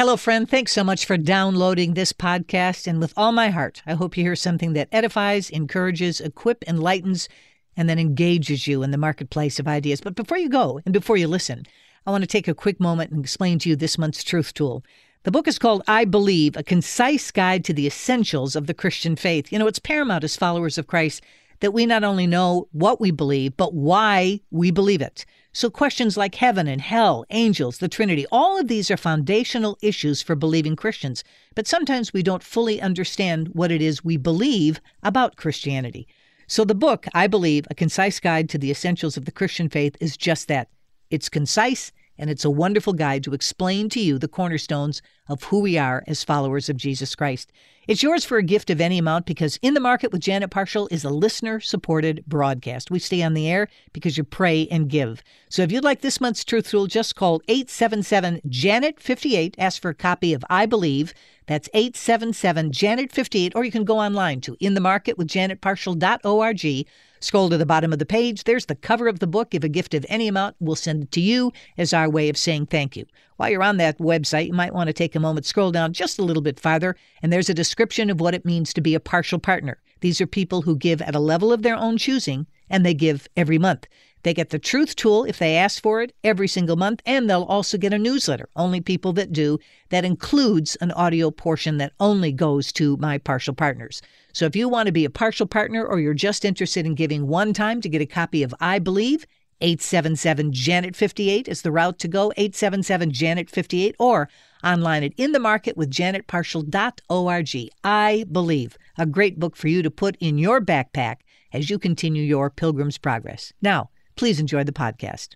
Hello, friend. Thanks so much for downloading this podcast. And with all my heart, I hope you hear something that edifies, encourages, equip, enlightens, and then engages you in the marketplace of ideas. But before you go and before you listen, I want to take a quick moment and explain to you this month's truth tool. The book is called I Believe, a concise guide to the essentials of the Christian faith. You know, it's paramount as followers of Christ that we not only know what we believe, but why we believe it. So, questions like heaven and hell, angels, the Trinity, all of these are foundational issues for believing Christians. But sometimes we don't fully understand what it is we believe about Christianity. So, the book, I Believe, A Concise Guide to the Essentials of the Christian Faith, is just that. It's concise and it's a wonderful guide to explain to you the cornerstones of who we are as followers of Jesus Christ. It's yours for a gift of any amount because In the Market with Janet Parshall is a listener supported broadcast. We stay on the air because you pray and give. So if you'd like this month's Truth Tool, just call 877 Janet 58. Ask for a copy of I Believe. That's 877 Janet 58, or you can go online to inthemarketwithjanetparshall.org Scroll to the bottom of the page. There's the cover of the book. Give a gift of any amount. We'll send it to you as our way of saying thank you. While you're on that website, you might want to take a moment, scroll down just a little bit farther, and there's a description of what it means to be a Parshall partner. These are people who give at a level of their own choosing, and they give every month. They get the Truth Tool if they ask for it every single month, and they'll also get a newsletter. Only people that do. That includes an audio portion that only goes to my Parshall partners. So if you want to be a Parshall partner or you're just interested in giving one time to get a copy of I Believe, 877 Janet 58 is the route to go, 877 Janet 58, or online at inthemarketwithjanetparshall.org. I Believe, a great book for you to put in your backpack as you continue your pilgrim's progress. Now, please enjoy the podcast.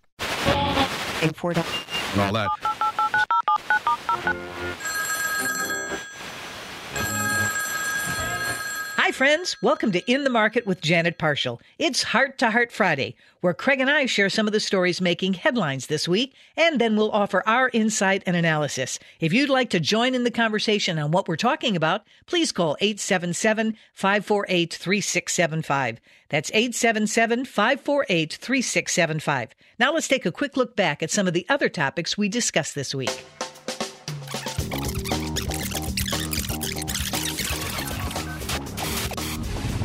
And all that. Hi, friends. Welcome to In the Market with Janet Parshall. It's Heart to Heart Friday, where Craig and I share some of the stories making headlines this week, and then we'll offer our insight and analysis. If you'd like to join in the conversation on what we're talking about, please call 877 548 3675. That's 877 548 3675. Now let's take a quick look back at some of the other topics we discussed this week.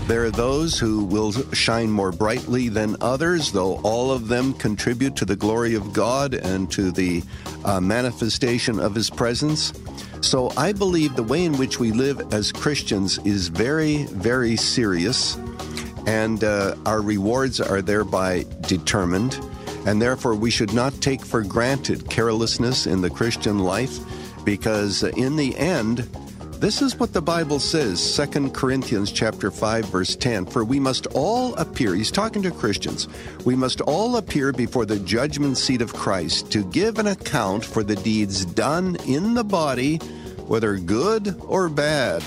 There are those who will shine more brightly than others, though all of them contribute to the glory of God and to the uh, manifestation of His presence. So I believe the way in which we live as Christians is very, very serious, and uh, our rewards are thereby determined. And therefore, we should not take for granted carelessness in the Christian life because, in the end, this is what the Bible says, 2 Corinthians chapter 5 verse 10, for we must all appear, he's talking to Christians, we must all appear before the judgment seat of Christ to give an account for the deeds done in the body, whether good or bad.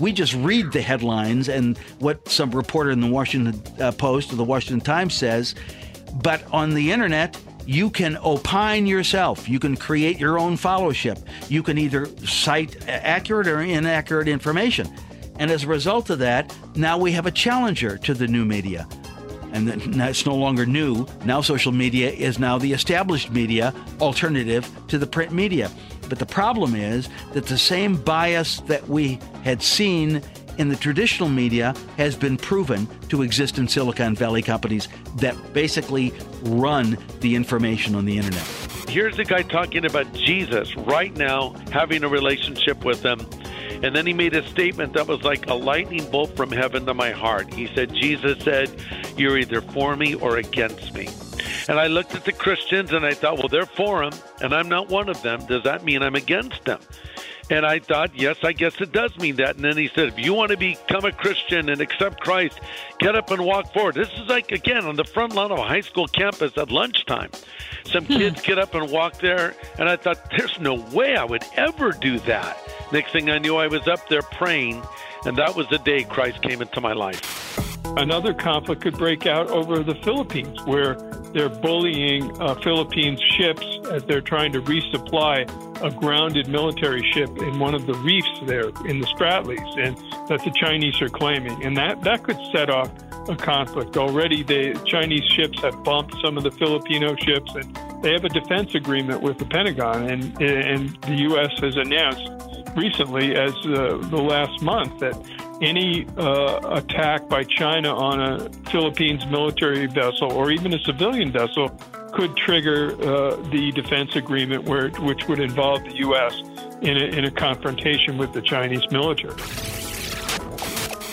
We just read the headlines and what some reporter in the Washington uh, Post or the Washington Times says, but on the internet, you can opine yourself. You can create your own followership. You can either cite accurate or inaccurate information. And as a result of that, now we have a challenger to the new media. And it's no longer new. Now social media is now the established media alternative to the print media. But the problem is that the same bias that we had seen in the traditional media has been proven to exist in Silicon Valley companies that basically run the information on the internet. Here's a guy talking about Jesus right now having a relationship with them. And then he made a statement that was like a lightning bolt from heaven to my heart. He said, Jesus said, You're either for me or against me. And I looked at the Christians and I thought, well, they're for him, and I'm not one of them. Does that mean I'm against them? And I thought, yes, I guess it does mean that. And then he said, if you want to become a Christian and accept Christ, get up and walk forward. This is like, again, on the front lawn of a high school campus at lunchtime. Some hmm. kids get up and walk there. And I thought, there's no way I would ever do that. Next thing I knew, I was up there praying. And that was the day Christ came into my life. Another conflict could break out over the Philippines, where they're bullying uh, Philippines ships as they're trying to resupply a grounded military ship in one of the reefs there in the Spratlys, and that the Chinese are claiming. And that, that could set off a conflict. Already, the Chinese ships have bumped some of the Filipino ships, and they have a defense agreement with the Pentagon, and and the U.S. has announced recently, as uh, the last month, that any uh, attack by China on a Philippines military vessel or even a civilian vessel could trigger uh, the defense agreement, where which would involve the U.S. in a, in a confrontation with the Chinese military.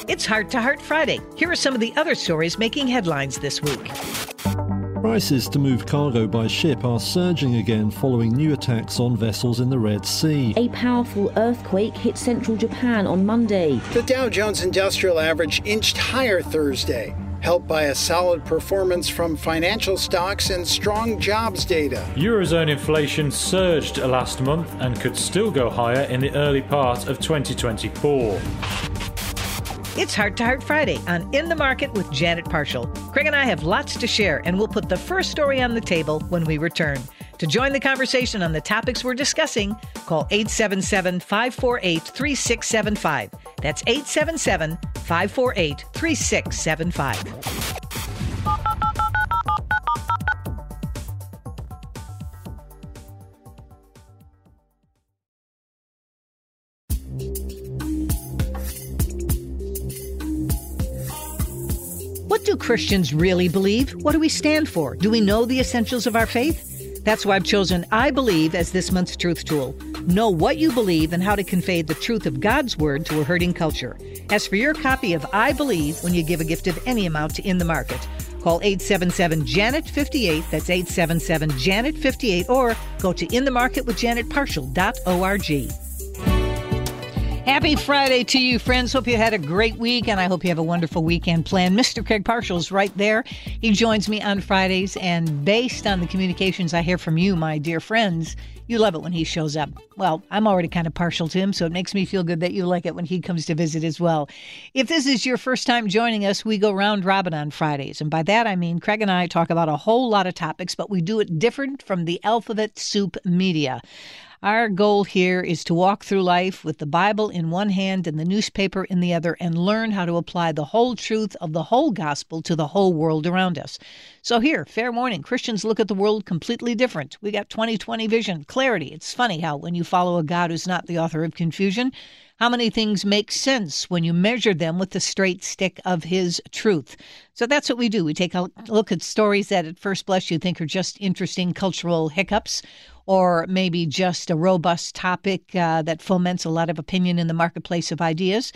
It's Heart to Heart Friday. Here are some of the other stories making headlines this week. Prices to move cargo by ship are surging again following new attacks on vessels in the Red Sea. A powerful earthquake hit central Japan on Monday. The Dow Jones Industrial Average inched higher Thursday, helped by a solid performance from financial stocks and strong jobs data. Eurozone inflation surged last month and could still go higher in the early part of 2024. It's Heart to Heart Friday on In the Market with Janet Parshall. Craig and I have lots to share, and we'll put the first story on the table when we return. To join the conversation on the topics we're discussing, call 877 548 3675. That's 877 548 3675. Christians really believe? What do we stand for? Do we know the essentials of our faith? That's why I've chosen I Believe as this month's truth tool. Know what you believe and how to convey the truth of God's Word to a hurting culture. As for your copy of I Believe when you give a gift of any amount to In the Market, call 877 Janet 58, that's 877 Janet 58, or go to inthemarketwithjanetparshall.org. Happy Friday to you, friends. Hope you had a great week, and I hope you have a wonderful weekend planned. Mr. Craig Parshall's right there. He joins me on Fridays, and based on the communications I hear from you, my dear friends, you love it when he shows up. Well, I'm already kind of partial to him, so it makes me feel good that you like it when he comes to visit as well. If this is your first time joining us, we go round robin on Fridays. And by that, I mean Craig and I talk about a whole lot of topics, but we do it different from the alphabet soup media. Our goal here is to walk through life with the Bible in one hand and the newspaper in the other and learn how to apply the whole truth of the whole gospel to the whole world around us. So, here, fair warning Christians look at the world completely different. We got 2020 vision, clarity. It's funny how, when you follow a God who's not the author of confusion, how many things make sense when you measure them with the straight stick of his truth? So that's what we do. We take a look at stories that at first blush you think are just interesting cultural hiccups or maybe just a robust topic uh, that foments a lot of opinion in the marketplace of ideas.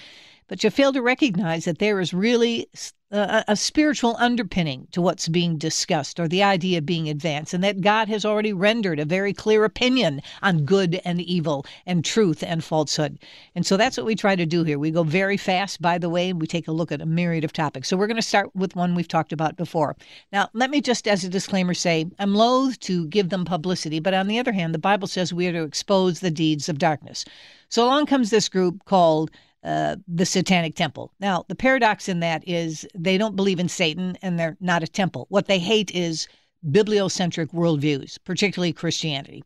But you fail to recognize that there is really a, a, spiritual underpinning to what's being discussed or the idea being advanced, and that God has already rendered a very clear opinion on good and evil and truth and falsehood. And so that's what we try to do here. We go very fast, by the way, and we take a look at a myriad of topics. So we're going to start with one we've talked about before. Now, let me just, as a disclaimer, say I'm loath to give them publicity, but on the other hand, the Bible says we are to expose the deeds of darkness. So along comes this group called uh, the Satanic Temple. Now, the paradox in that is they don't believe in Satan and they're not a temple. What they hate is bibliocentric worldviews, particularly Christianity.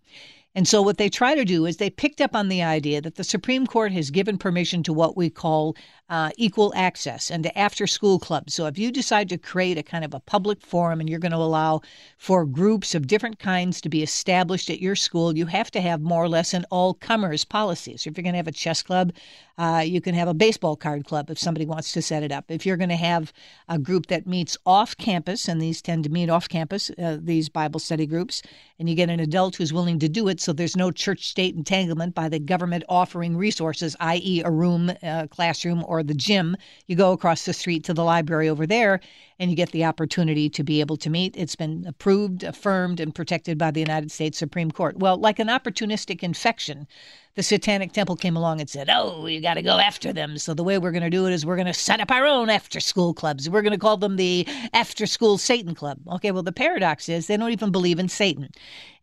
And so, what they try to do is they picked up on the idea that the Supreme Court has given permission to what we call uh, equal access and to after school clubs. So, if you decide to create a kind of a public forum and you're going to allow for groups of different kinds to be established at your school, you have to have more or less an all comers policy. So, if you're going to have a chess club, uh, you can have a baseball card club if somebody wants to set it up. If you're going to have a group that meets off campus, and these tend to meet off campus, uh, these Bible study groups, and you get an adult who's willing to do it so there's no church state entanglement by the government offering resources, i.e., a room, a classroom, or the gym. You go across the street to the library over there and you get the opportunity to be able to meet. It's been approved, affirmed, and protected by the United States Supreme Court. Well, like an opportunistic infection, the Satanic Temple came along and said, Oh, you got to go after them. So the way we're going to do it is we're going to set up our own after school clubs. We're going to call them the After School Satan Club. Okay, well, the paradox is they don't even believe in Satan.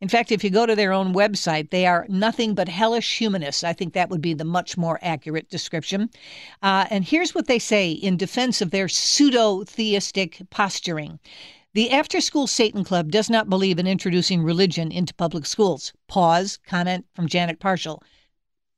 In fact, if you go to their own website, they are nothing but hellish humanists. I think that would be the much more accurate description. Uh, and here's what they say in defense of their pseudo theistic posturing. The After School Satan Club does not believe in introducing religion into public schools. Pause, comment from Janet Parshall.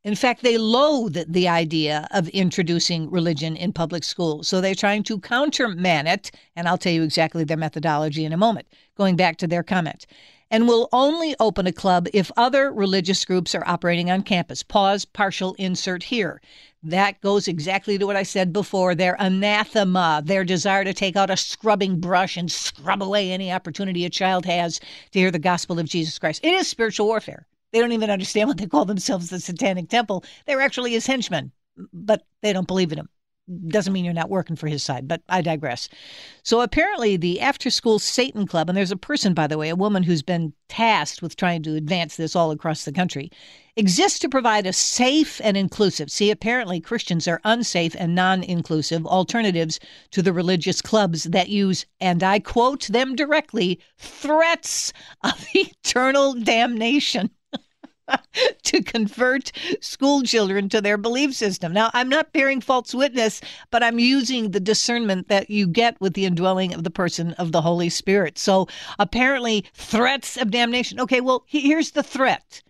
In fact, they loathe the idea of introducing religion in public schools. So they're trying to counterman it, and I'll tell you exactly their methodology in a moment, going back to their comment. and will only open a club if other religious groups are operating on campus. Pause, Parshall insert here. That goes exactly to what I said before. Their anathema, their desire to take out a scrubbing brush and scrub away any opportunity a child has to hear the gospel of Jesus Christ. It is spiritual warfare. They don't even understand what they call themselves the Satanic Temple. They're actually his henchmen, but they don't believe in him doesn't mean you're not working for his side, but I digress. So apparently, the After School Satan Club, and there's a person, by the way, a woman who's been tasked with trying to advance this all across the country, exists to provide a safe and inclusive. See, apparently, Christians are unsafe and non inclusive alternatives to the religious clubs that use, and I quote them directly, threats of eternal damnation. to convert school children to their belief system. Now, I'm not bearing false witness, but I'm using the discernment that you get with the indwelling of the person of the Holy Spirit. So apparently, threats of damnation. Okay, well, here's the threat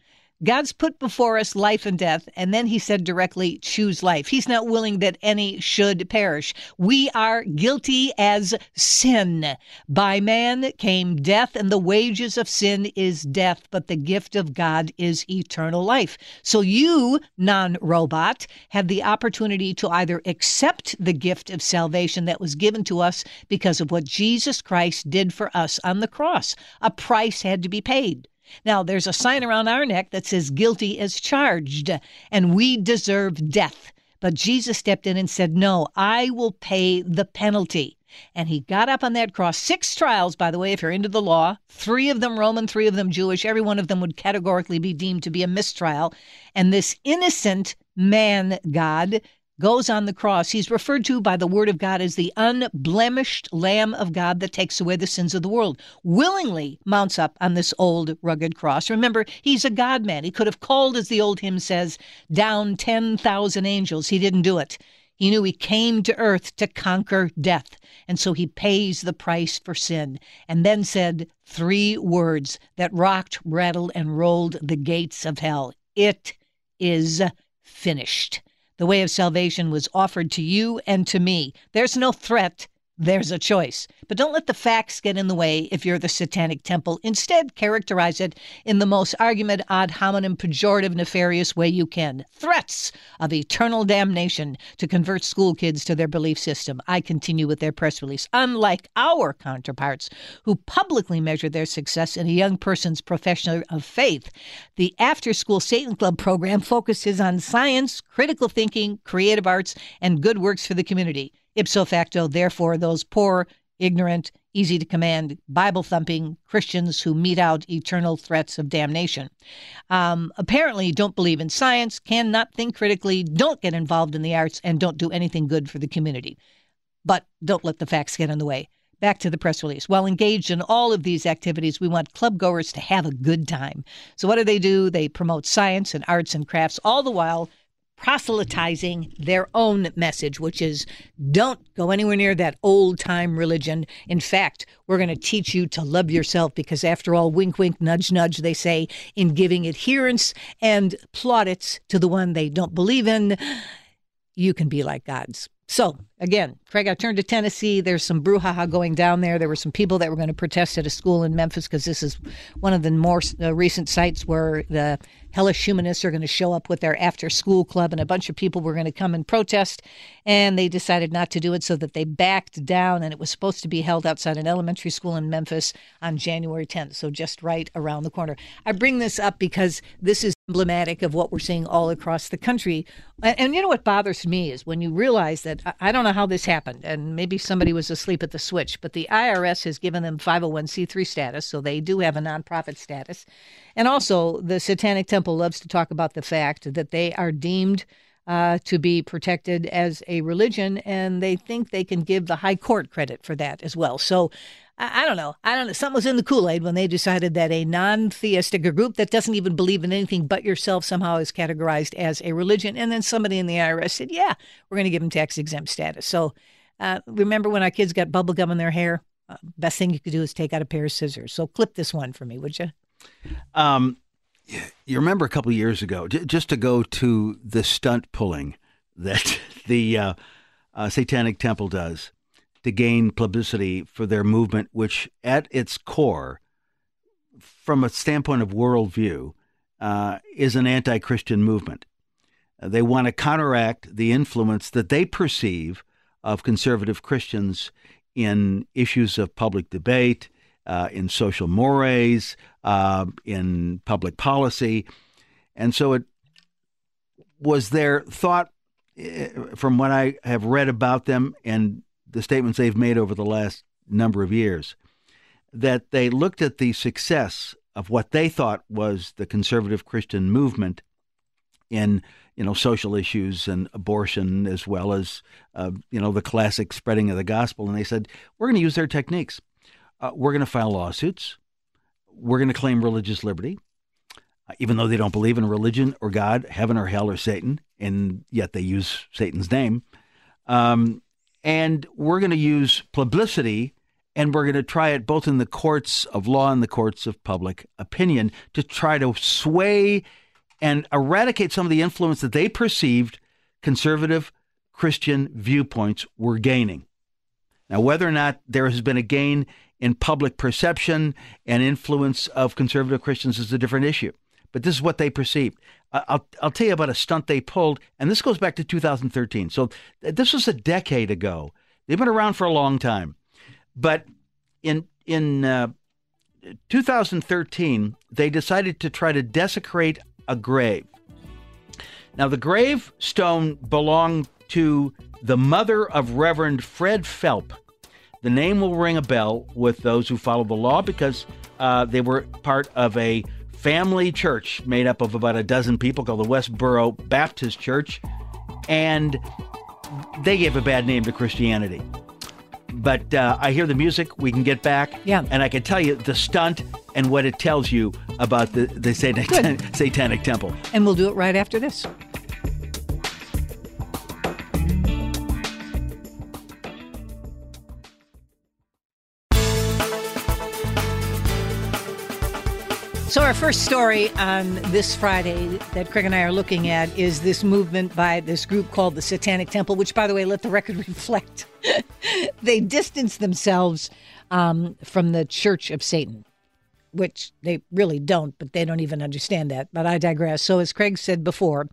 God's put before us life and death, and then he said directly, choose life. He's not willing that any should perish. We are guilty as sin. By man came death, and the wages of sin is death, but the gift of God is eternal life. So you, non robot, have the opportunity to either accept the gift of salvation that was given to us because of what Jesus Christ did for us on the cross. A price had to be paid. Now, there's a sign around our neck that says guilty as charged, and we deserve death. But Jesus stepped in and said, No, I will pay the penalty. And he got up on that cross. Six trials, by the way, if you're into the law, three of them Roman, three of them Jewish. Every one of them would categorically be deemed to be a mistrial. And this innocent man, God, goes on the cross. He's referred to by the Word of God as the unblemished Lamb of God that takes away the sins of the world, willingly mounts up on this old rugged cross. Remember, he's a God man. He could have called, as the old hymn says, down 10,000 angels. He didn't do it. He knew he came to earth to conquer death, and so he pays the price for sin, and then said three words that rocked, rattled, and rolled the gates of hell It is finished. The way of salvation was offered to you and to me. There's no threat there's a choice. But don't let the facts get in the way if you're the Satanic Temple. Instead, characterize it in the most argument ad hominem, pejorative, nefarious way you can. Threats of eternal damnation to convert school kids to their belief system. I continue with their press release. Unlike our counterparts who publicly measure their success in a young person's profession of faith, the After School Satan Club program focuses on science, critical thinking, creative arts, and good works for the community. Ipso facto, therefore, those poor, ignorant, easy to command, Bible thumping Christians who mete out eternal threats of damnation. Um, apparently, don't believe in science, cannot think critically, don't get involved in the arts, and don't do anything good for the community. But don't let the facts get in the way. Back to the press release. While engaged in all of these activities, we want club goers to have a good time. So, what do they do? They promote science and arts and crafts, all the while proselytizing their own message, which is don't go anywhere near that old time religion. In fact, we're going to teach you to love yourself because, after all, wink, wink, nudge, nudge, they say, in giving adherence and plaudits to the one they don't believe in, you can be like God's. So, again, Craig, I turned to Tennessee. There's some brouhaha going down there. There were some people that were going to protest at a school in Memphis because this is one of the more uh, recent sites where the hellish humanists are going to show up with their after school club, and a bunch of people were going to come and protest. And they decided not to do it so that they backed down, and it was supposed to be held outside an elementary school in Memphis on January 10th, so just right around the corner. I bring this up because this is emblematic of what we're seeing all across the country. And, and you know what bothers me is when you realize that I don't know how this happened, and maybe somebody was asleep at the switch, but the IRS has given them 501c3 status, so they do have a nonprofit status. And also, the Satanic Temple loves to talk about the fact that they are deemed uh, to be protected as a religion, and they think they can give the high court credit for that as well. So I, don't know. I don't know. Something was in the Kool Aid when they decided that a non theistic, group that doesn't even believe in anything but yourself, somehow is categorized as a religion. And then somebody in the IRS said, yeah, we're going to give them tax exempt status. So uh, remember when our kids got bubble gum in their hair? Uh, best thing you could do is take out a pair of scissors. So clip this one for me, would you? Um, you remember a couple years ago, just to go to the stunt pulling that the uh, uh, Satanic Temple does to gain publicity for their movement, which at its core from a standpoint of worldview, uh, is an anti Christian movement. They want to counteract the influence that they perceive of conservative Christians in issues of public debate, uh, in social mores, uh, in public policy. And so it was their thought, eh, from what I have read about them and the statements they've made over the last number of years, that they looked at the success of what they thought was the conservative Christian movement in you know social issues and abortion as well as uh, you know the classic spreading of the gospel. And they said we're going to use their techniques. Uh, we're going to file lawsuits we're going to claim religious liberty uh, even though they don't believe in religion or god heaven or hell or satan and yet they use satan's name um, and we're going to use publicity and we're going to try it both in the courts of law and the courts of public opinion to try to sway and eradicate some of the influence that they perceived conservative Christian viewpoints were gaining. Now, whether or not there has been a gain in public perception and influence of conservative Christians is a different issue. But this is what they perceived. I'll, I'll tell you about a stunt they pulled, and this goes back to 2013. So this was a decade ago. They've been around for a long time. But in in uh, 2013, they decided to try to desecrate a grave. Now, the gravestone belonged to the mother of Reverend Fred Phelps. The name will ring a bell with those who follow the law because uh, they were part of a family church made up of about a dozen people called the Westboro Baptist Church, and they gave a bad name to Christianity but uh, I hear the music. We can get back. Yeah. And I can tell you the stunt and what it tells you about the, the satanic, satanic temple. And we'll do it right after this. So, our first story on this Friday that Craig and I are looking at is this movement by this group called the Satanic Temple, which, by the way, let the record reflect. they distance themselves um, from the Church of Satan, which they really don't, but they don't even understand that. But I digress. So, as Craig said before,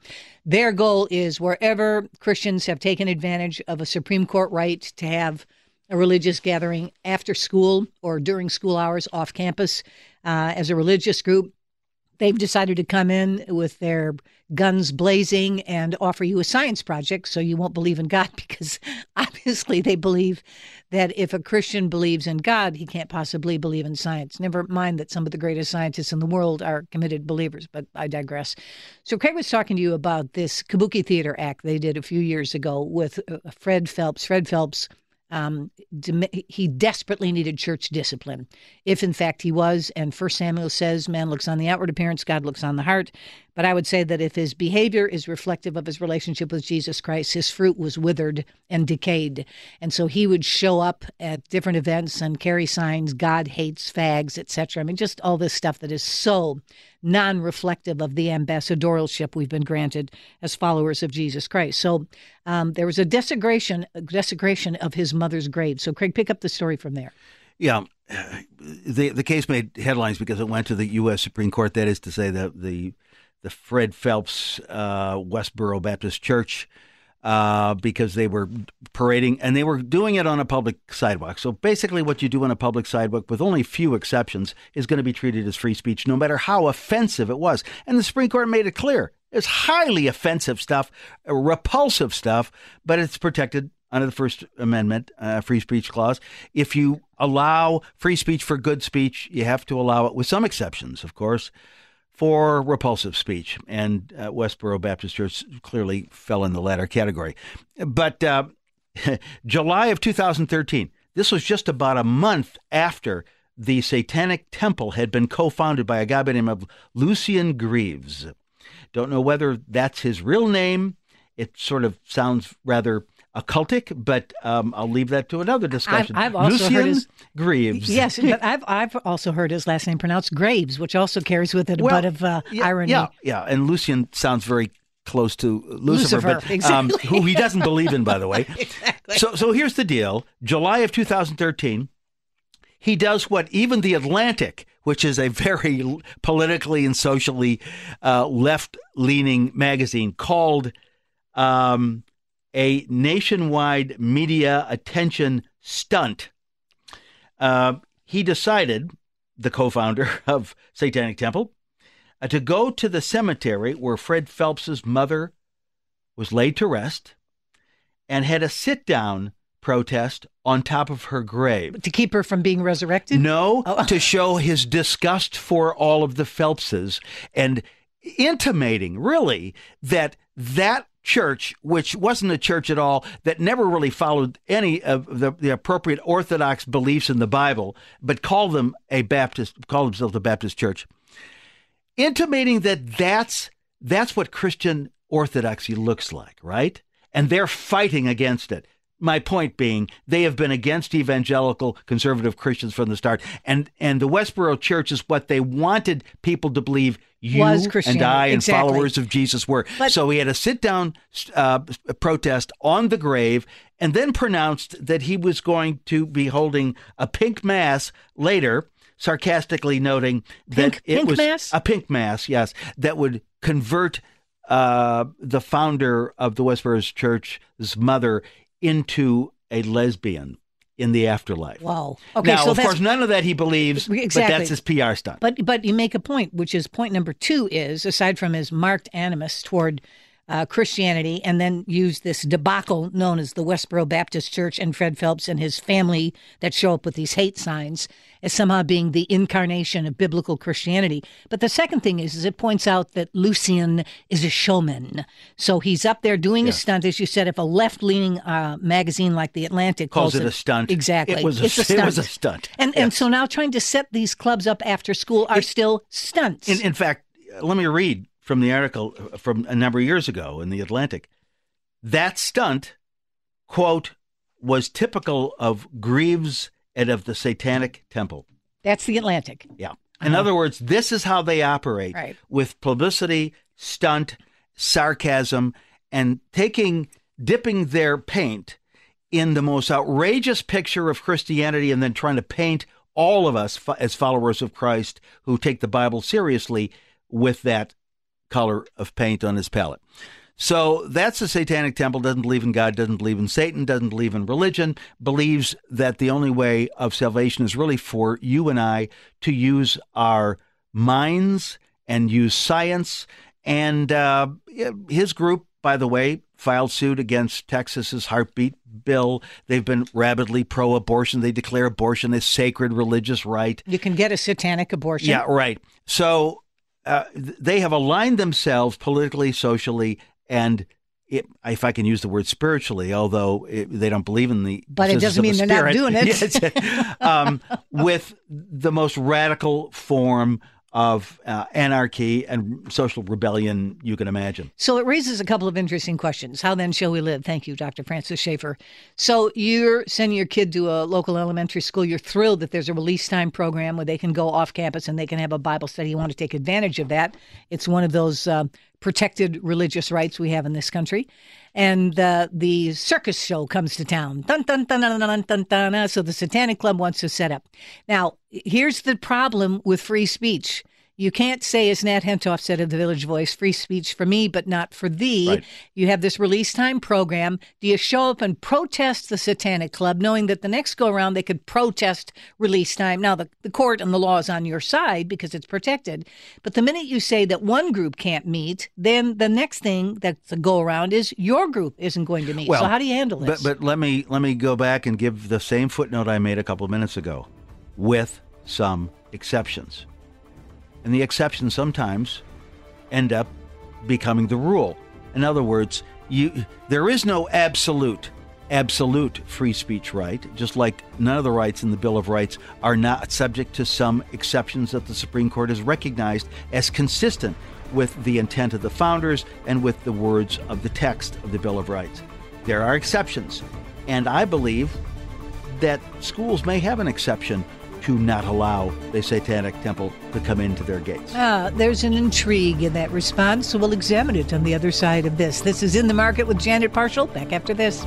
their goal is wherever Christians have taken advantage of a Supreme Court right to have a religious gathering after school or during school hours off campus uh, as a religious group. They've decided to come in with their guns blazing and offer you a science project so you won't believe in God because obviously they believe that if a Christian believes in God, he can't possibly believe in science. Never mind that some of the greatest scientists in the world are committed believers, but I digress. So, Craig was talking to you about this Kabuki Theater act they did a few years ago with uh, Fred Phelps. Fred Phelps um, he desperately needed church discipline. If in fact he was, and First Samuel says, man looks on the outward appearance, God looks on the heart. But I would say that if his behavior is reflective of his relationship with Jesus Christ, his fruit was withered and decayed. And so he would show up at different events and carry signs, God hates fags, etc. I mean, just all this stuff that is so non reflective of the ambassadorship we've been granted as followers of Jesus Christ. So um, there was a desecration, a desecration of his mother's grave. So, Craig, pick up the story from there. Yeah. The the case made headlines because it went to the U.S. Supreme Court. That is to say, the the the Fred Phelps uh, Westboro Baptist Church uh, because they were parading and they were doing it on a public sidewalk. So basically, what you do on a public sidewalk, with only few exceptions, is going to be treated as free speech, no matter how offensive it was. And the Supreme Court made it clear it's highly offensive stuff, repulsive stuff, but it's protected under the First Amendment, uh, free speech clause. If you allow free speech for good speech, you have to allow it with some exceptions, of course for repulsive speech, and uh, Westboro Baptist Church clearly fell in the latter category. But uh, July of 2013, this was just about a month after the Satanic Temple had been co founded by a guy by the name of Lucien Greaves. Don't know whether that's his real name. It sort of sounds rather occultic, but um, I'll leave that to another discussion. I've, I've also Lucien heard his, Greaves. Yes, but I've I've also heard his last name pronounced Graves, which also carries with it a well, bit of uh, yeah, irony. Yeah, yeah, and Lucien sounds very close to Lucifer, Lucifer but exactly. um, who he doesn't believe in, by the way. exactly. So, so here's the deal: July of 2013, he does what even the Atlantic, which is a very politically and socially uh, left-leaning magazine, called um, a nationwide media attention stunt. Uh, he decided, the co-founder of Satanic Temple, uh, to go to the cemetery where Fred Phelps's mother was laid to rest and had a sit-down protest on top of her grave. To keep her from being resurrected? No, Oh. to show his disgust for all of the Phelpses and intimating, really, that that church, which wasn't a church at all, that never really followed any of the, the appropriate Orthodox beliefs in the Bible, but called them a Baptist, called themselves a Baptist church, intimating that that's that's what Christian orthodoxy looks like, right? And they're fighting against it. My point being, they have been against evangelical conservative Christians from the start, and and the Westboro Church is what they wanted people to believe you Was and I and exactly. followers of Jesus were. But- so he had a sit down uh, protest on the grave, and then pronounced that he was going to be holding a pink mass later. Sarcastically noting that Pink- it pink was mass? a pink mass, yes, that would convert uh, the founder of the Westboro Church's mother into a lesbian in the afterlife. Wow. Okay, now, so of course, none of that he believes, Exactly. but that's his PR stunt. But but you make a point, which is point number two is aside from his marked animus toward uh, Christianity, and then use this debacle known as the Westboro Baptist Church and Fred Phelps and his family that show up with these hate signs as somehow being the incarnation of biblical Christianity. But the second thing is, is it points out that Lucien is a showman, so he's up there doing a stunt, as you said. If a left-leaning uh, magazine like the Atlantic Calls calls, it a stunt. exactly, It was a- it's it was a stunt. and and so now trying to set these clubs up after school are still stunts. In, in fact, let me read from the article uh, from a number of years ago in the Atlantic. That stunt, quote, was typical of Greaves and of the Satanic Temple. That's the Atlantic. Yeah. In other words, this is how they operate Right. with publicity, stunt, sarcasm, and taking, dipping their paint in the most outrageous picture of Christianity and then trying to paint all of us as followers of Christ who take the Bible seriously with that color of paint on his palette. So that's the Satanic Temple, doesn't believe in God, doesn't believe in Satan, doesn't believe in religion, believes that the only way of salvation is really for you and I to use our minds and use science. And uh, his group, by the way, filed suit against Texas's heartbeat bill. They've been rabidly pro abortion. They declare abortion a sacred religious right. You can get a satanic abortion. Yeah, right. So uh, they have aligned themselves politically, socially, and it, if I can use the word spiritually, although it, they don't believe in the But it doesn't mean they're not doing it. Yes. um, with the most radical form of uh, anarchy and social rebellion you can imagine. So it raises a couple of interesting questions. How then shall we live? Thank you, Dr. Francis Schaeffer. So you're sending your kid to a local elementary school. You're thrilled that there's a release time program where they can go off campus and they can have a Bible study. You want to take advantage of that. It's one of those uh, protected religious rights we have in this country. And uh, the circus show comes to town. Dun, dun, dun, dun, dun, dun, dun, dun. So the Satanic Club wants to set up. Now, here's the problem with free speech. You can't say, as Nat Hentoff said of the Village Voice, free speech for me, but not for thee. Right. You have this release time program. Do you show up and protest the Satanic Club, knowing that the next go around they could protest release time? Now, the, the court and the law is on your side because it's protected. But the minute you say that one group can't meet, then the next thing that's a go around is your group isn't going to meet. so, how do you handle this? But, but let me let me go back and give the same footnote I made a couple of minutes ago, with some exceptions, and the exceptions sometimes end up becoming the rule. In other words, you there is no absolute absolute free speech right, just like none of the rights in the Bill of Rights are not subject to some exceptions that the Supreme Court has recognized as consistent with the intent of the founders and with the words of the text of the Bill of Rights. There are exceptions, and I believe that schools may have an exception to not allow the Satanic Temple to come into their gates. Ah, there's an intrigue in that response, so we'll examine it on the other side of this. This is In the Market with Janet Parshall. Back after this.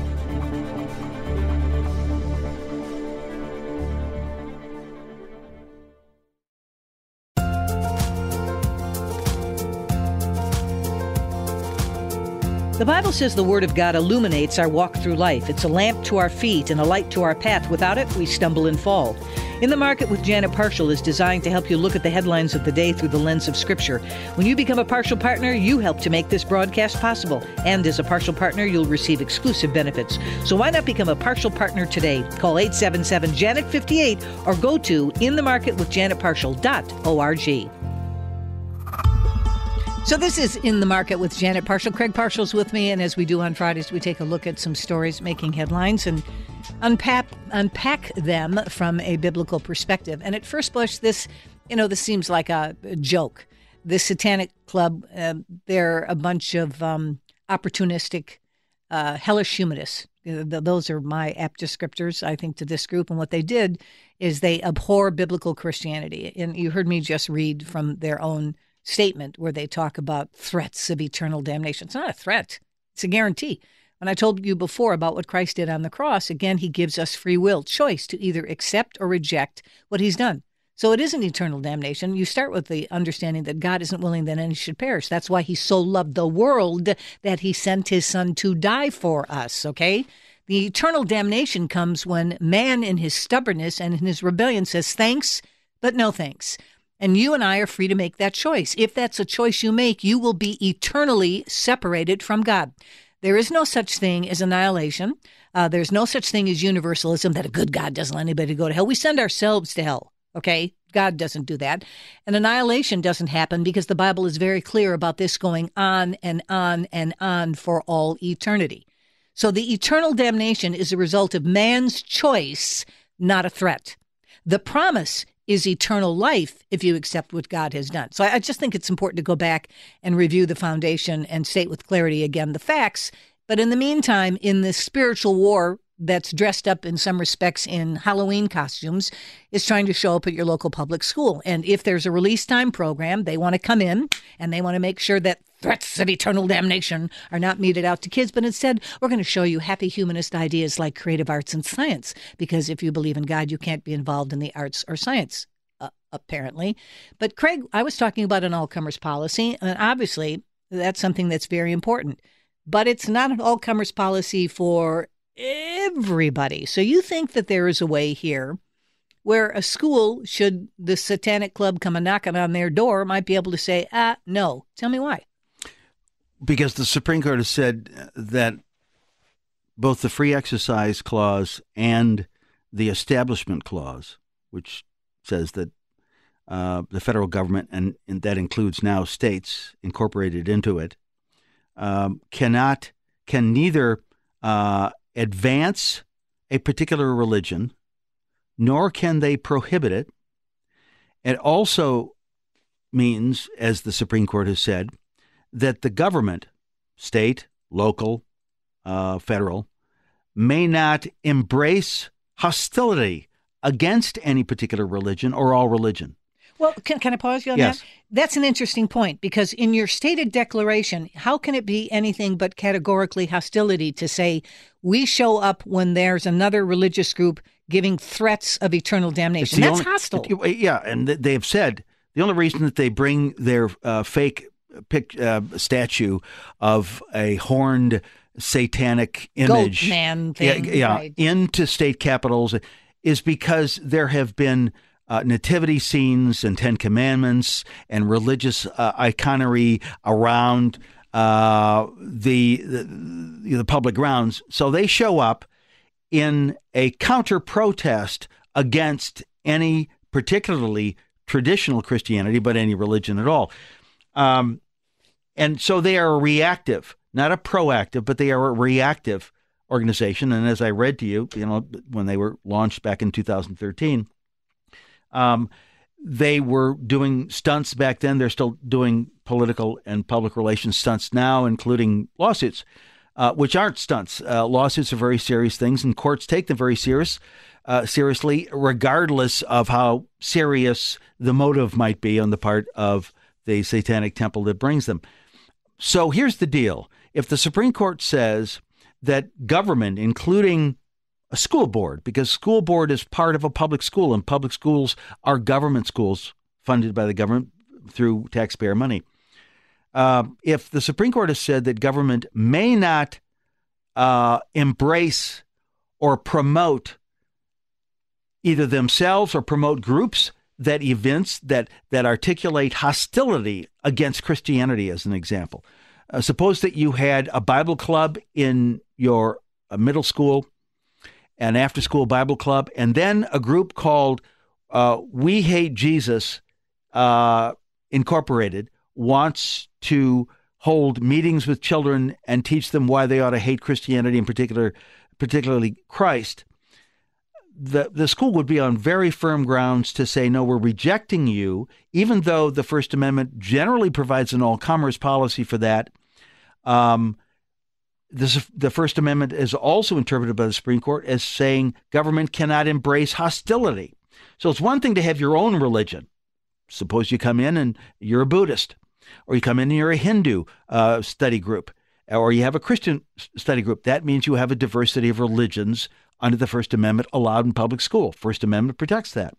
The Bible says the Word of God illuminates our walk through life. It's a lamp to our feet and a light to our path. Without it, we stumble and fall. In the Market with Janet Parshall is designed to help you look at the headlines of the day through the lens of Scripture. When you become a Parshall partner, you help to make this broadcast possible. And as a Parshall partner, you'll receive exclusive benefits. So why not become a Parshall partner today? Call 877 Janet 58 or go to inthemarketwithjanetparshall.org. So this is in the market with Janet Parshall. Craig Parshall's with me, and as we do on Fridays, we take a look at some stories making headlines and unpack unpack them from a biblical perspective. And at first blush, this you know this seems like a, joke. This satanic club, uh, they're a bunch of um, opportunistic, uh, hellish humanists. Those are my apt descriptors, I think, to this group. And what they did is they abhor biblical Christianity. And you heard me just read from their own statement where they talk about threats of eternal damnation. It's not a threat, it's a guarantee. When I told you before about what Christ did on the cross, again, he gives us free will, choice to either accept or reject what he's done. So it isn't eternal damnation. You start with the understanding that God isn't willing that any should perish. That's why he so loved the world that he sent his son to die for us, okay? The eternal damnation comes when man, in his stubbornness and in his rebellion, says thanks, but no thanks. And you and I are free to make that choice. If that's a choice you make, you will be eternally separated from God. There is no such thing as annihilation. Uh, there's no such thing as universalism that a good God doesn't let anybody go to hell. We send ourselves to hell, okay? God doesn't do that. And annihilation doesn't happen because the Bible is very clear about this going on and on and on for all eternity. So the eternal damnation is a result of man's choice, not a threat. The promise is eternal life if you accept what God has done. So I just think it's important to go back and review the foundation and state with clarity again the facts. But in the meantime, in this spiritual war that's dressed up in some respects in Halloween costumes is trying to show up at your local public school. And if there's a release time program, they want to come in and they want to make sure that threats of eternal damnation are not meted out to kids, but instead we're going to show you happy humanist ideas like creative arts and science. Because if you believe in God, you can't be involved in the arts or science. Uh, apparently. But Craig, I was talking about an all comers policy, and obviously that's something that's very important. But it's not an all comers policy for everybody. So you think that there is a way here where a school, should the satanic club come a knocking on their door, might be able to say, ah, no. Tell me why. Because the Supreme Court has said that both the free exercise clause and the establishment clause, which says that uh, the federal government, and, and, that includes now states incorporated into it, um, cannot can neither uh, advance a particular religion, nor can they prohibit it. It also means, as the Supreme Court has said, that the government, state, local, uh, federal, may not embrace hostility against any particular religion or all religion. Well, can, can I pause you on yes. that? That's an interesting point because in your stated declaration, how can it be anything but categorically hostility to say we show up when there's another religious group giving threats of eternal damnation? That's only, hostile. Yeah, and they have said the only reason that they bring their uh, fake pic, uh, statue of a horned satanic image, Goat man thing, yeah, yeah right. into state capitals is because there have been uh, nativity scenes and Ten Commandments and religious uh, iconery around uh, the, the, the public grounds. So they show up in a counter protest against any particularly traditional Christianity, but any religion at all. Um, and so they are reactive, not a proactive, but they are a reactive organization. And as I read to you, you know, when they were launched back in 2013, um, they were doing stunts back then. They're still doing political and public relations stunts now, including lawsuits, uh, which aren't stunts. Uh, lawsuits are very serious things, and courts take them very serious, uh, seriously, regardless of how serious the motive might be on the part of the Satanic Temple that brings them. So here's the deal: if the Supreme Court says that government, including a school board because school board is part of a public school and public schools are government schools funded by the government through taxpayer money. Uh, if the Supreme Court has said that government may not uh, embrace or promote either themselves or promote groups that events that that articulate hostility against Christianity, as an example. Uh, suppose that you had a Bible club in your uh, middle school, an after school Bible club, and then a group called uh, We Hate Jesus uh, Incorporated wants to hold meetings with children and teach them why they ought to hate Christianity, in particular, particularly Christ. The, the school would be on very firm grounds to say, no, we're rejecting you, even though the First Amendment generally provides an all comers policy for that. Um, this, the First Amendment is also interpreted by the Supreme Court as saying government cannot embrace hostility. So it's one thing to have your own religion. Suppose you come in and you're a Buddhist, or you come in and you're a Hindu uh, study group, or you have a Christian study group. That means you have a diversity of religions under the First Amendment allowed in public school. First Amendment protects that.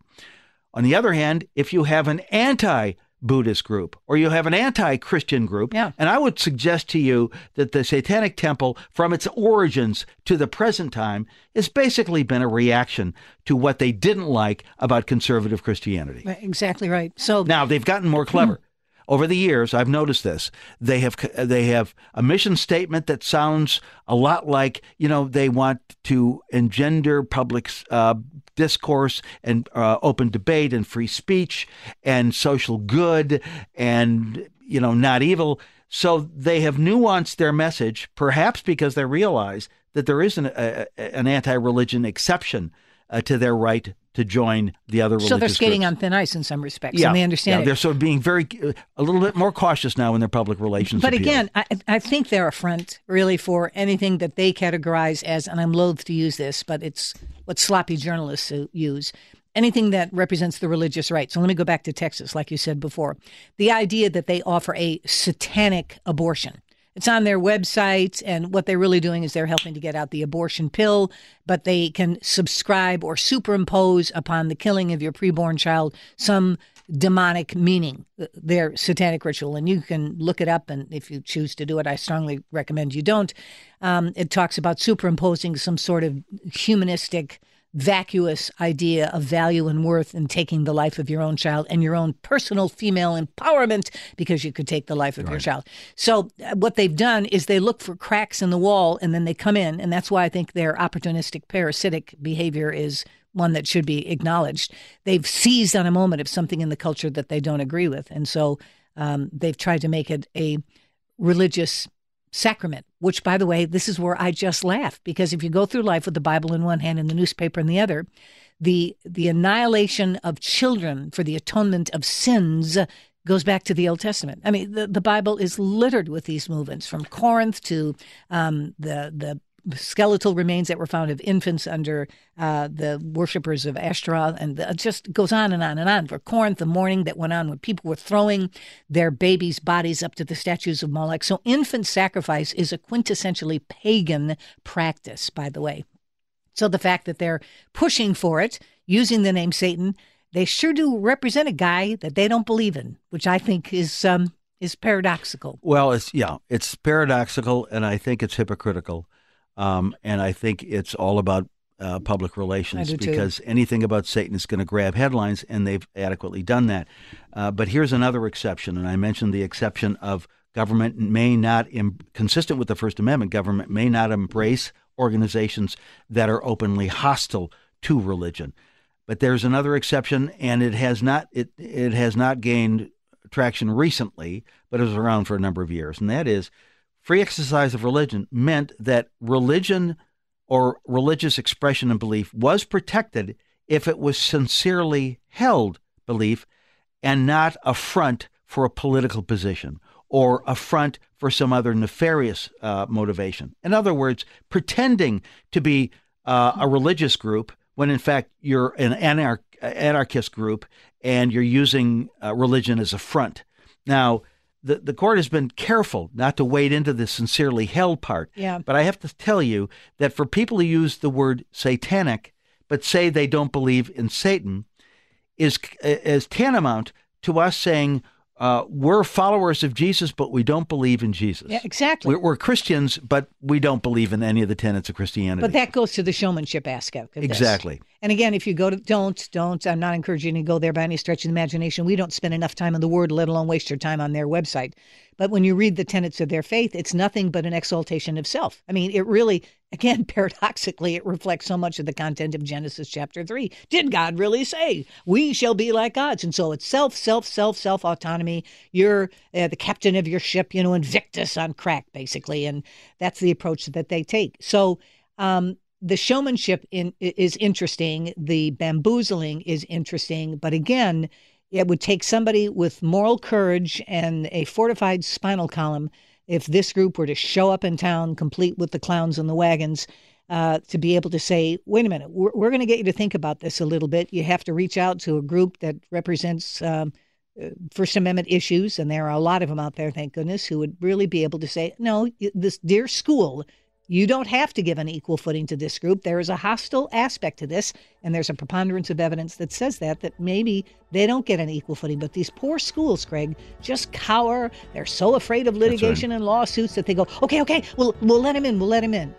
On the other hand, if you have an anti Buddhist group or you have an anti Christian group. Yeah. And I would suggest to you that the Satanic Temple, from its origins to the present time, has basically been a reaction to what they didn't like about conservative Christianity. Exactly right. So now they've gotten more clever. Hmm. Over the years, I've noticed this. They have they have a mission statement that sounds a lot like you know they want to engender public uh, discourse and uh, open debate and free speech and social good and you know not evil. So they have nuanced their message, perhaps because they realize that there is an, a, an anti-religion exception uh, to their right to join the other religious So they're skating groups. on thin ice in some respects, Yeah, and they understand yeah, it. They're sort of being very, uh, a little bit more cautious now in their public relations. But appeal. again, I, I think they're a front really for anything that they categorize as, and I'm loath to use this, but it's what sloppy journalists use. Anything that represents the religious right. So let me go back to Texas, like you said before. The idea that they offer a satanic abortion. It's on their website, and what they're really doing is they're helping to get out the abortion pill, but they can subscribe or superimpose upon the killing of your preborn child some demonic meaning, uh, their satanic ritual. And you can look it up, and if you choose to do it, I strongly recommend you don't. Um, it talks about superimposing some sort of humanistic, vacuous idea of value and worth in taking the life of your own child and your own personal female empowerment because you could take the life of your child. So, uh, what they've done is they look for cracks in the wall and then they come in. And that's why I think their opportunistic parasitic behavior is one that should be acknowledged. They've seized on a moment of something in the culture that they don't agree with. And so um, they've tried to make it a religious sacrament, which, by the way, this is where I just laugh because if you go through life with the Bible in one hand and the newspaper in the other, the the annihilation of children for the atonement of sins goes back to the Old Testament. I mean, the, the Bible is littered with these movements from Corinth to um, the the skeletal remains that were found of infants under uh, the worshippers of Ashtaroth, and it just goes on and on and on. For Corinth, the mourning that went on when people were throwing their babies' bodies up to the statues of Moloch. So, infant sacrifice is a quintessentially pagan practice, by the way. So, the fact that they're pushing for it, using the name Satan, they sure do represent a guy that they don't believe in, which I think is um, is paradoxical. Well, it's yeah, it's paradoxical, and I think it's hypocritical, um, and I think it's all about uh, public relations do too. because anything about Satan is going to grab headlines, and they've adequately done that. Uh, but here's another exception, and I mentioned the exception of government may not, em- consistent with the First Amendment, government may not embrace organizations that are openly hostile to religion. But there's another exception, and it has not it it has not gained traction recently, but it was around for a number of years, and that is free exercise of religion meant that religion or religious expression and belief was protected if it was sincerely held belief and not a front for a political position or a front for some other nefarious uh, motivation. In other words, pretending to be uh, a religious group when in fact you're an anar- anarchist group and you're using uh, religion as a front. Now, the, the court has been careful not to wade into the sincerely held part. Yeah. But I have to tell you that for people who use the word satanic but say they don't believe in Satan is is tantamount to us saying uh, we're followers of Jesus, but we don't believe in Jesus. Yeah, exactly. We're, we're, Christians, but we don't believe in any of the tenets of Christianity. But that goes to the showmanship aspect. exactly. This. And again, if you go to don't don't, I'm not encouraging you to go there by any stretch of the imagination. We don't spend enough time on the Word, let alone waste your time on their website. But when you read the tenets of their faith, it's nothing but an exaltation of self. I mean, it really, again, paradoxically, it reflects so much of the content of Genesis chapter 3. Did God really say, We shall be like gods? And so it's self, self, self, self autonomy. You're uh, the captain of your ship, you know, Invictus on crack, basically. And that's the approach that they take. So, um, the showmanship in, is interesting. The bamboozling is interesting. But again, it would take somebody with moral courage and a fortified spinal column if this group were to show up in town complete with the clowns and the wagons uh, to be able to say, wait a minute, we're, we're going to get you to think about this a little bit. You have to reach out to a group that represents um, First Amendment issues, and there are a lot of them out there, thank goodness, who would really be able to say, no, this dear school you don't have to give an equal footing to this group. There is a hostile aspect to this, and there's a preponderance of evidence that says that, that maybe they don't get an equal footing. But these poor schools, Craig, just cower. They're so afraid of litigation right. and lawsuits that they go, okay, okay, we'll, we'll let him in, we'll let him in.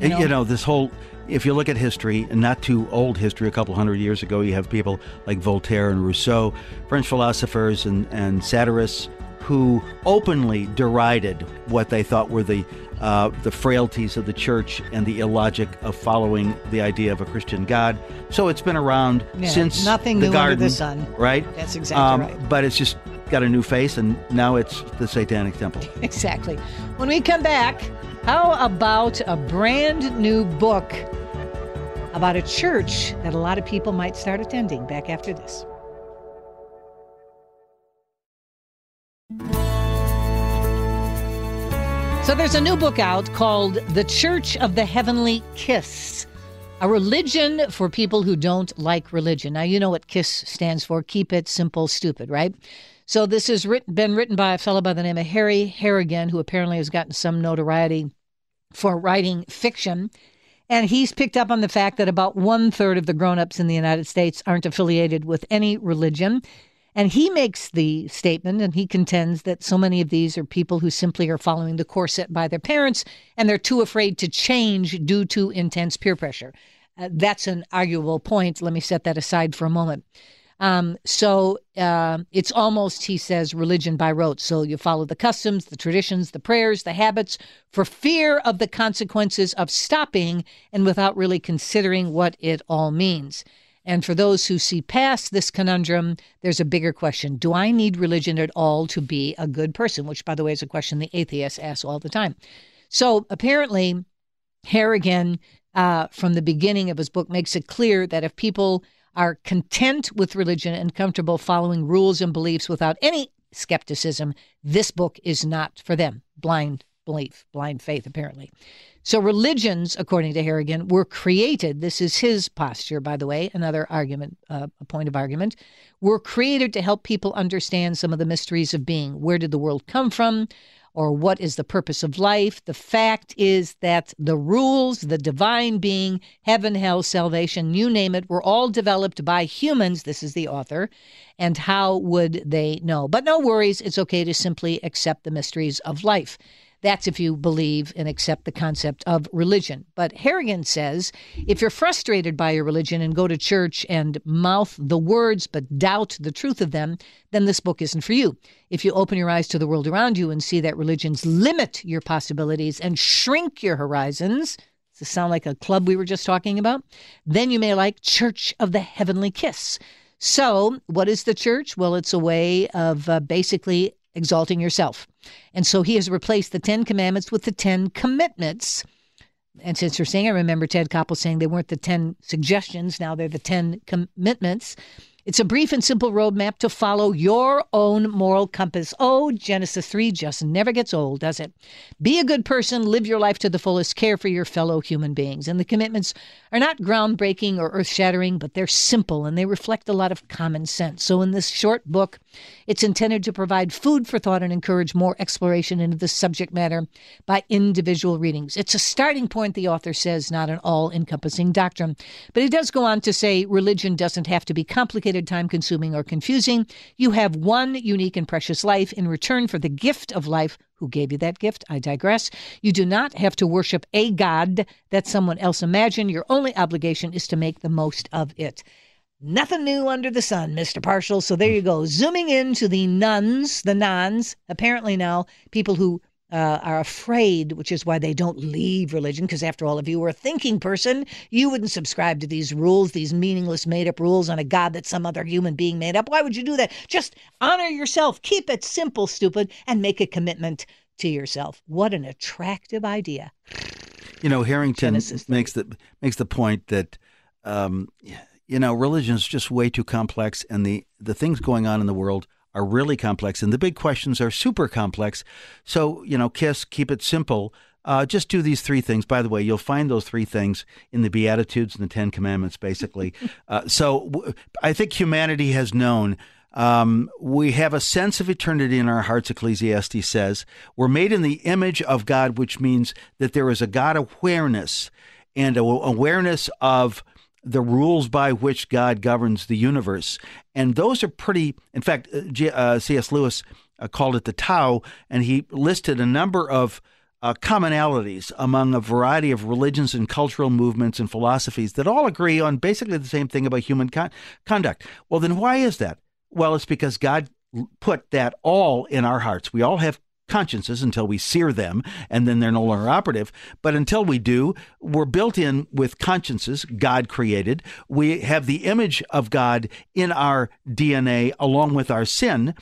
You know? you know, this whole if you look at history, not too old history, a couple hundred years ago, you have people like Voltaire and Rousseau, French philosophers and, and satirists who openly derided what they thought were the uh, the frailties of the church and the illogic of following the idea of a Christian God. So it's been around yeah, since nothing the new garden, under the sun. Right? That's exactly um, right. But it's just got a new face, and now it's the Satanic Temple. Exactly. When we come back, how about a brand new book about a church that a lot of people might start attending? Back after this. So there's a new book out called The Church of the Heavenly Kiss. A religion for people who don't like religion. Now, you know what KISS stands for keep it simple, stupid, right? So, this has written, been written by a fellow by the name of Harry Harrigan, who apparently has gotten some notoriety for writing fiction. And he's picked up on the fact that about one third of the grown ups in the United States aren't affiliated with any religion. And he makes the statement and he contends that so many of these are people who simply are following the course set by their parents and they're too afraid to change due to intense peer pressure. Uh, that's an arguable point. Let me set that aside for a moment. Um, so uh, it's almost, he says, religion by rote. So you follow the customs, the traditions, the prayers, the habits for fear of the consequences of stopping and without really considering what it all means. And for those who see past this conundrum, there's a bigger question Do I need religion at all to be a good person? Which, by the way, is a question the atheists ask all the time. So apparently, Harrigan, uh, from the beginning of his book, makes it clear that if people are content with religion and comfortable following rules and beliefs without any skepticism, this book is not for them. Blind belief, blind faith, apparently. So religions, according to Harrigan, were created. This is his posture, by the way, another argument, uh, a point of argument, were created to help people understand some of the mysteries of being. Where did the world come from? Or what is the purpose of life? The fact is that the rules, the divine being, heaven, hell, salvation, you name it, were all developed by humans. This is the author. And how would they know? But no worries, it's okay to simply accept the mysteries of life. That's if you believe and accept the concept of religion. But Harrigan says if you're frustrated by your religion and go to church and mouth the words but doubt the truth of them, then this book isn't for you. If you open your eyes to the world around you and see that religions limit your possibilities and shrink your horizons, does this sound like a club we were just talking about? Then you may like Church of the Heavenly Kiss. So, what is the church? Well, it's a way of uh, basically exalting yourself. And so he has replaced the Ten Commandments with the Ten Commitments. And since you're saying, I remember Ted Koppel saying they weren't the 10 suggestions, now they're the 10 commitments. It's a brief and simple roadmap to follow your own moral compass. Oh, Genesis 3 just never gets old, does it? Be a good person, live your life to the fullest, care for your fellow human beings. And the commitments are not groundbreaking or earth shattering, but they're simple and they reflect a lot of common sense. So, in this short book, it's intended to provide food for thought and encourage more exploration into the subject matter by individual readings. It's a starting point, the author says, not an all encompassing doctrine. But he does go on to say religion doesn't have to be complicated time consuming, or confusing. You have one unique and precious life in return for the gift of life. Who gave you that gift? I digress. You do not have to worship a God that someone else imagined. Your only obligation is to make the most of it. Nothing new under the sun, Mr. Parshall. So there you go. Zooming into the nones, the nones, apparently now people who uh, are afraid, which is why they don't leave religion. Because after all, if you were a thinking person, you wouldn't subscribe to these rules, these meaningless, made up rules on a God that some other human being made up. Why would you do that? Just honor yourself, keep it simple, stupid, and make a commitment to yourself. What an attractive idea. You know, Harrington makes the makes the point that um, you know religion is just way too complex, and the the things going on in the world are really complex, and the big questions are super complex. So, you know, KISS, keep it simple. Uh, just do these three things. By the way, you'll find those three things in the Beatitudes and the Ten Commandments, basically. uh, so w- I think humanity has known. Um, we have a sense of eternity in our hearts, Ecclesiastes says. We're made in the image of God, which means that there is a God awareness and a awareness of the rules by which God governs the universe. And those are pretty, in fact, uh, uh C.S. Lewis uh, called it the Tao, and he listed a number of uh, commonalities among a variety of religions and cultural movements and philosophies that all agree on basically the same thing about human con- conduct. Well, then why is that? Well, it's because God put that all in our hearts. We all have consciences until we sear them and then they're no longer operative. But until we do, we're built in with consciences God created. We have the image of God in our DNA along with our sin.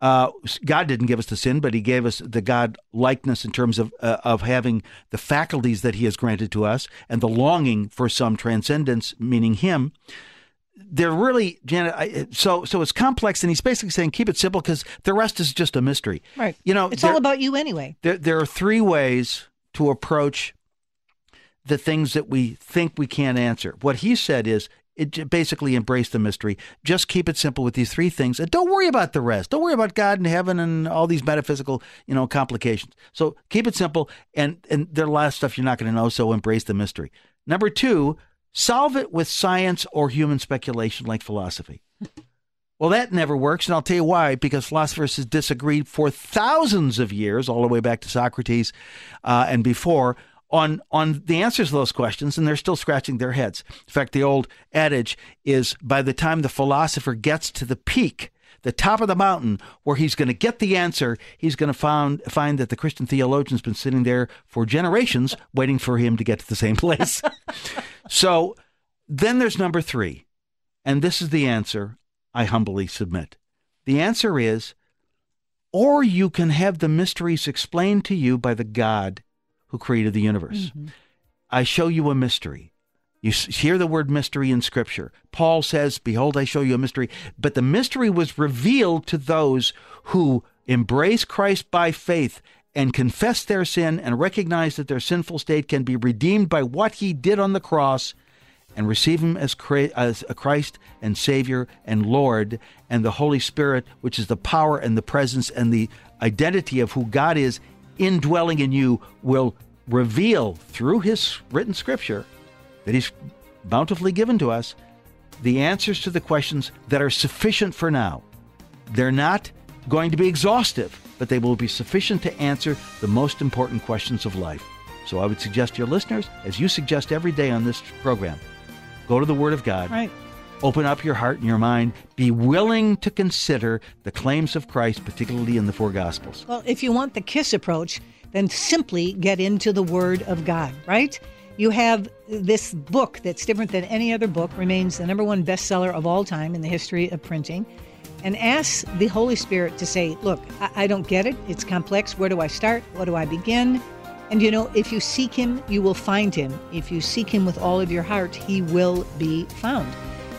Uh, God didn't give us the sin, but He gave us the God likeness in terms of uh, of having the faculties that He has granted to us and the longing for some transcendence, meaning Him they're really Janet. I, so so it's complex, and he's basically saying keep it simple because the rest is just a mystery. Right. You know, it's all about you anyway. There there are three ways to approach the things that we think we can't answer. What he said is. It basically embrace the mystery. Just keep it simple with these three things, and don't worry about the rest. Don't worry about God and heaven and all these metaphysical, you know, complications. So keep it simple, and and there are a lot of stuff you're not going to know. So embrace the mystery. Number two, Solve it with science or human speculation like philosophy. Well, that never works, and I'll tell you why. Because philosophers have disagreed for thousands of years, all the way back to Socrates uh, and before, on on the answers to those questions, and they're still scratching their heads. In fact, the old adage is: by the time the philosopher gets to the peak, the top of the mountain, where he's going to get the answer, he's going to find find that the Christian theologian's been sitting there for generations, waiting for him to get to the same place. So then there's number three. And this is the answer I humbly submit. The answer is, or you can have the mysteries explained to you by the God who created the universe. Mm-hmm. I show you a mystery. You hear the word mystery in Scripture. Paul says, Behold, I show you a mystery. But the mystery was revealed to those who embrace Christ by faith and confess their sin and recognize that their sinful state can be redeemed by what he did on the cross and receive him as, a Christ and Savior and Lord and the Holy Spirit, which is the power and the presence and the identity of who God is indwelling in you, will reveal through his written scripture that he's bountifully given to us the answers to the questions that are sufficient for now. They're not going to be exhaustive but they will be sufficient to answer the most important questions of life. So I would suggest to your listeners, as you suggest every day on this program, go to the Word of God. Right. Open up your heart and your mind. Be willing to consider the claims of Christ, particularly in the four Gospels. Well, if you want the KISS approach, then simply get into the Word of God, right? You have this book that's different than any other book, remains the number one bestseller of all time in the history of printing and ask the Holy Spirit to say, Look, I, I, don't get it. It's complex. Where do I start? What do I begin? And you know, if you seek Him, you will find Him. If you seek Him with all of your heart, He will be found.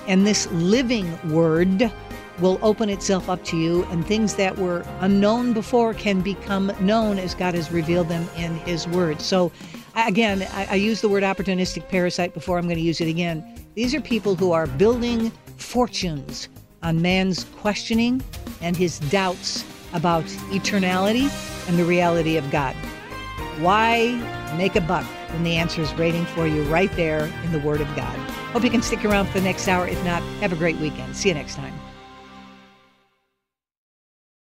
And this living Word will open itself up to you, and things that were unknown before can become known as God has revealed them in His Word. So, again, I, I used the word opportunistic parasite before. I'm going to use it again. These are people who are building fortunes on man's questioning and his doubts about eternality and the reality of God. Why make a buck when the answer is waiting for you right there in the Word of God? Hope you can stick around for the next hour. If not, have a great weekend. See you next time.